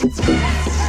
It's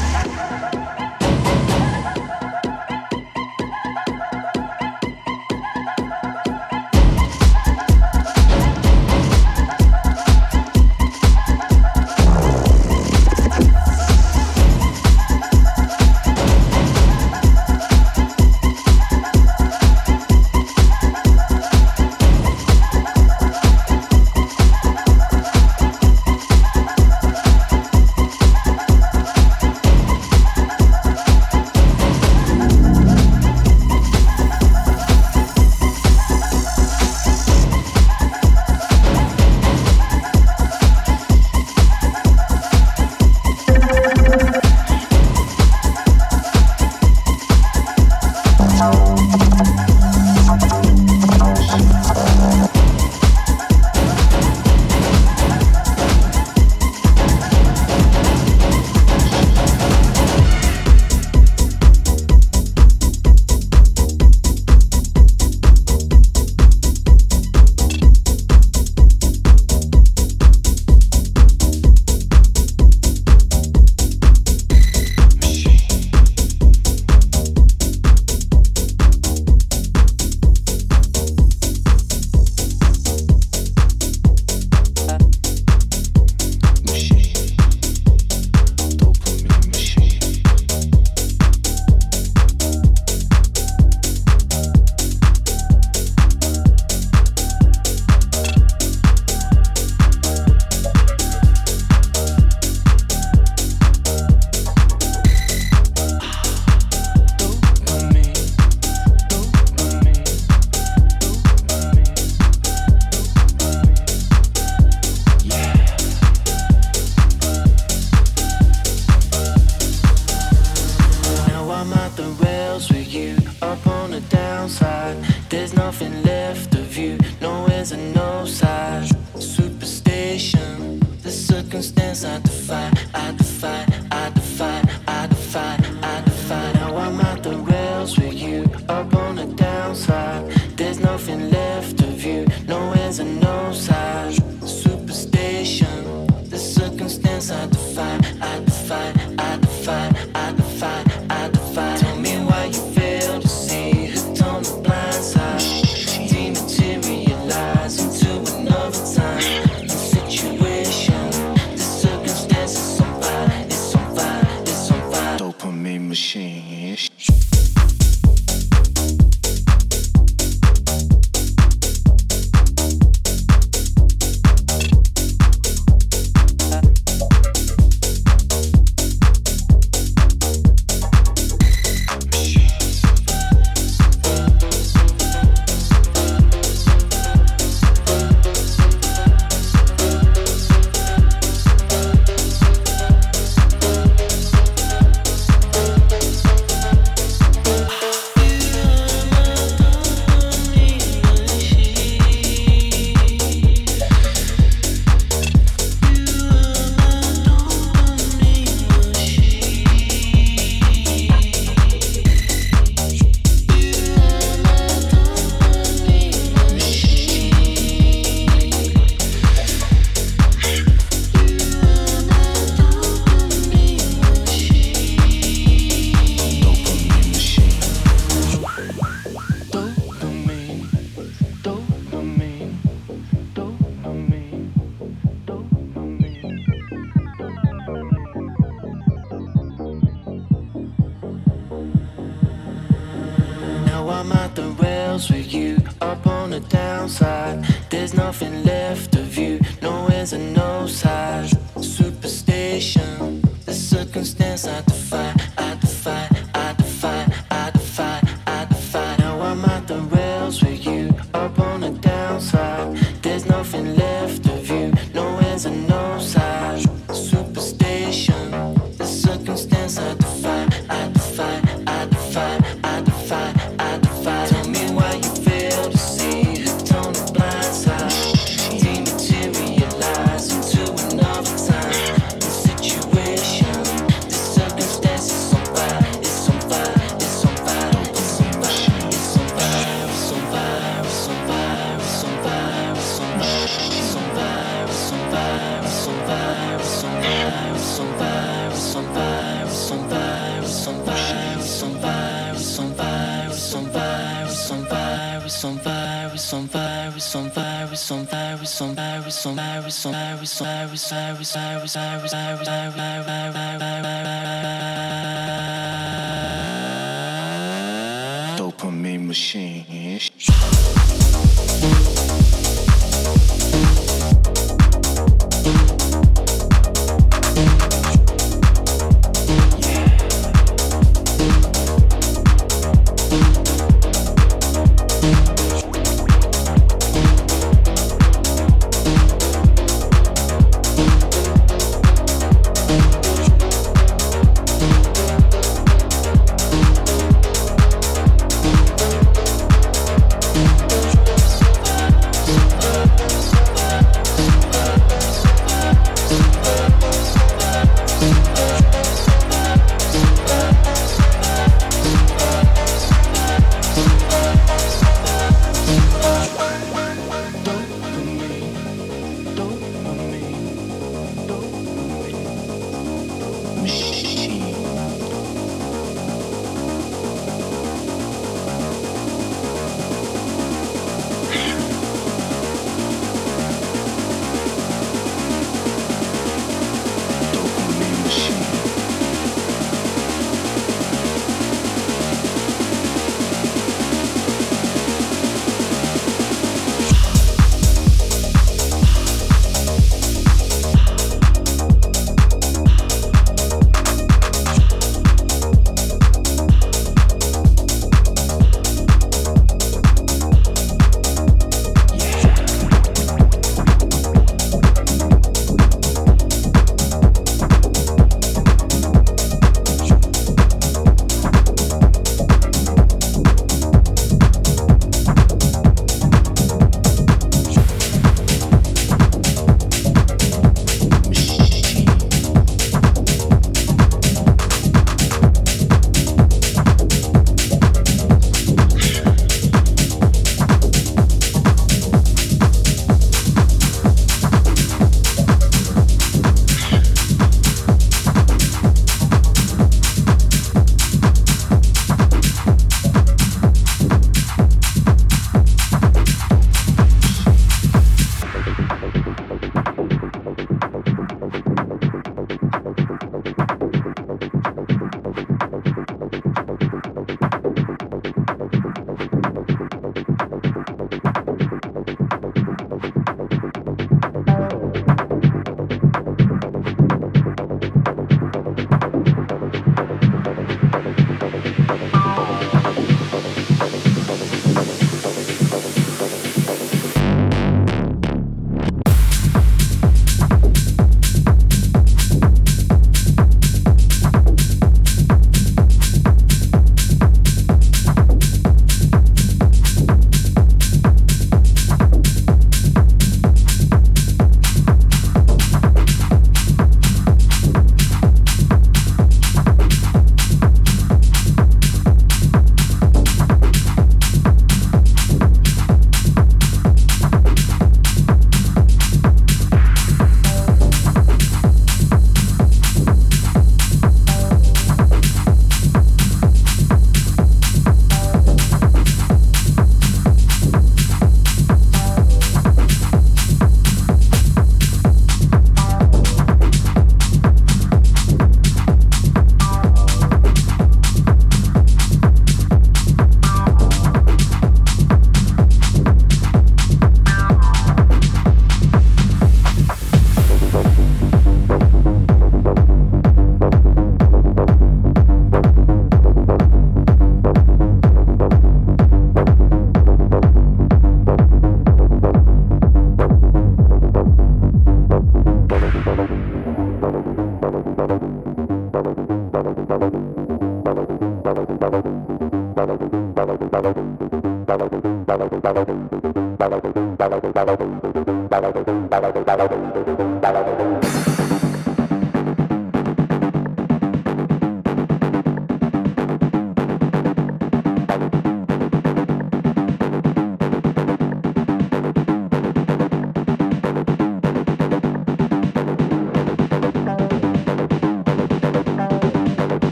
Dopamine machine.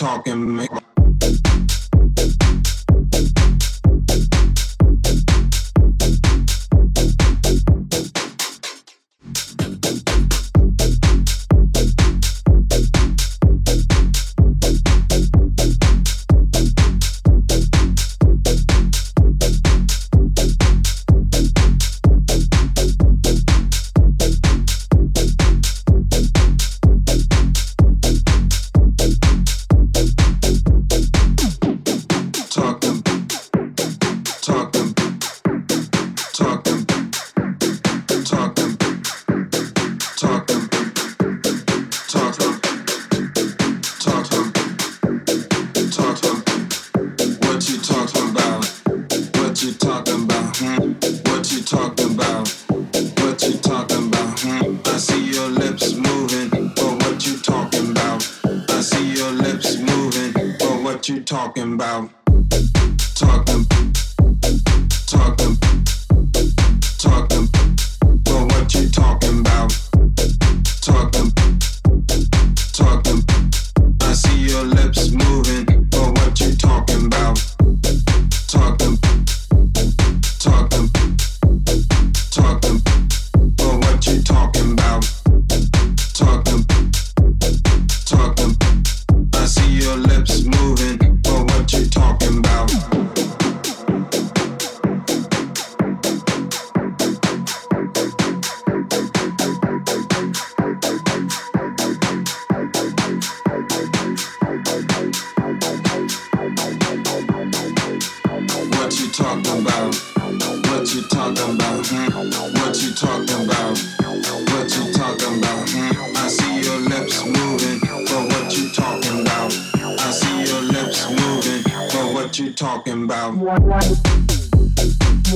Talking?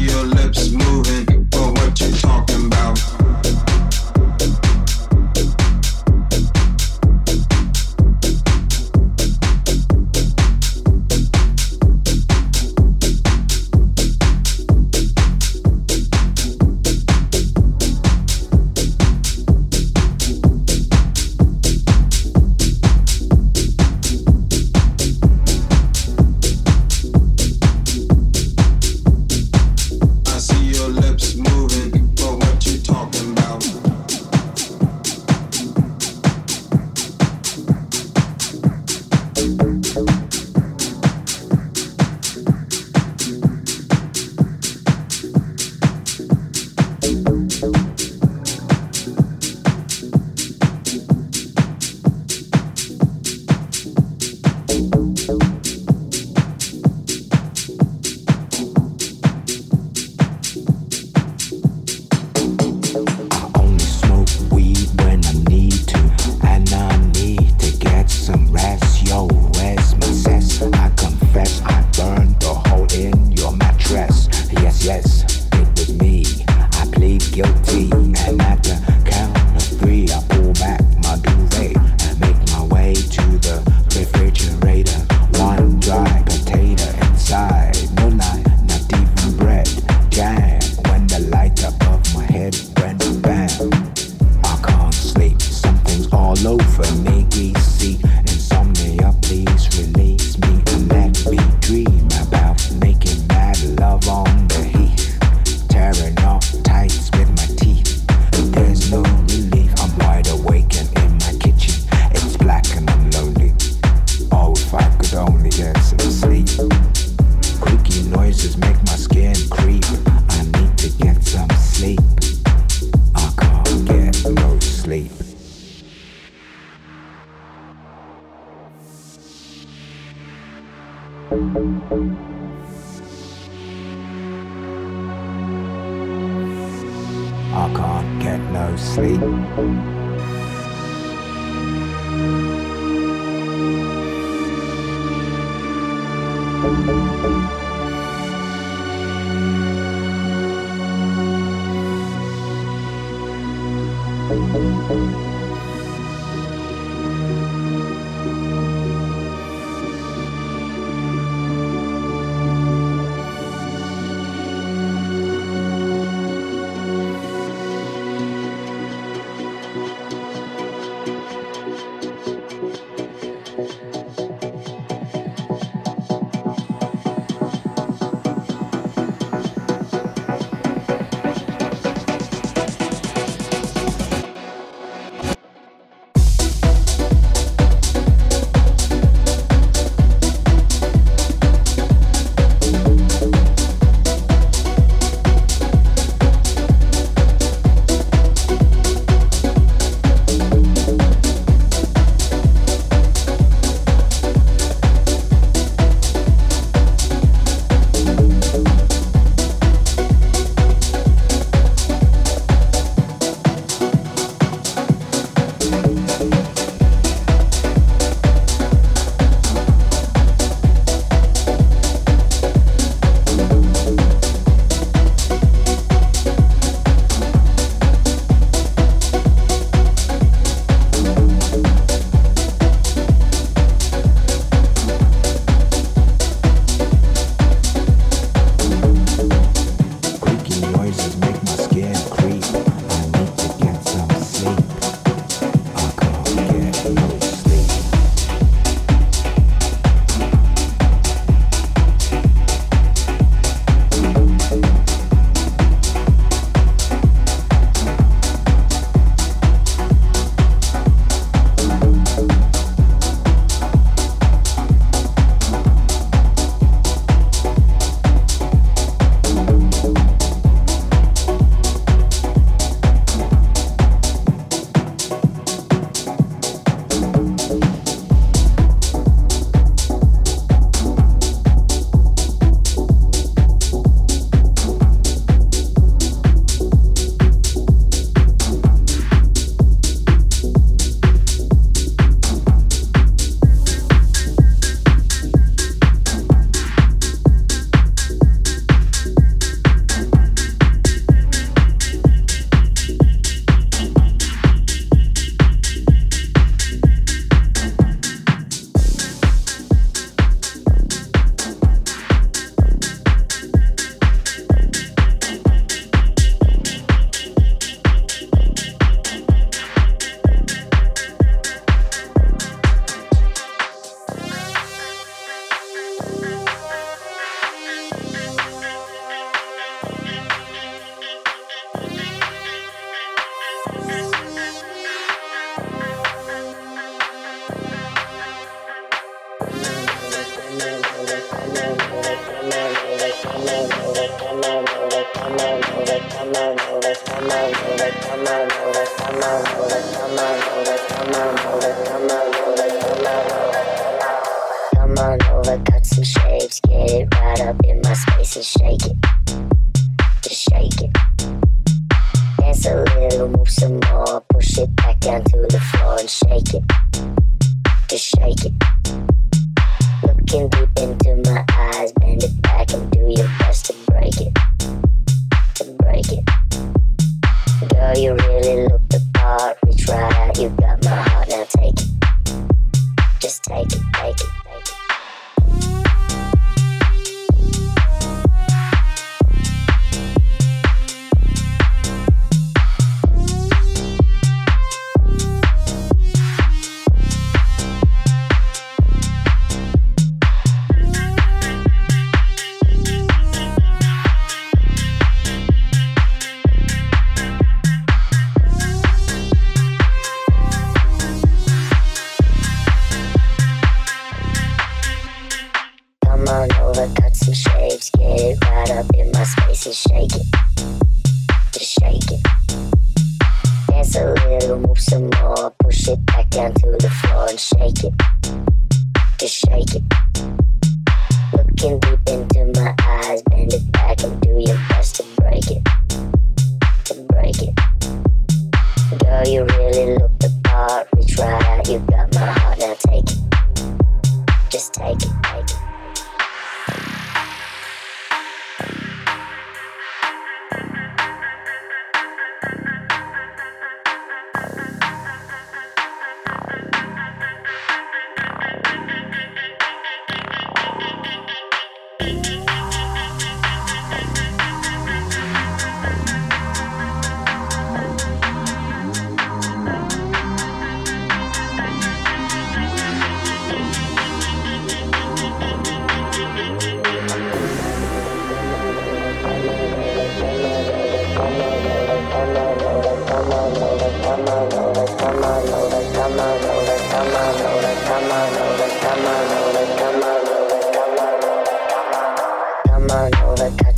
your lips moving, but what you talking about?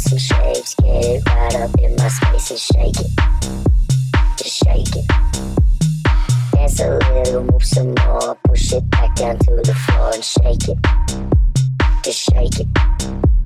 fancy shapes. Get right up in my space and shake it. Just shake it. Dance a little, move some more. Push it back down to the floor and shake it. Just shake it.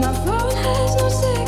My phone has no signal.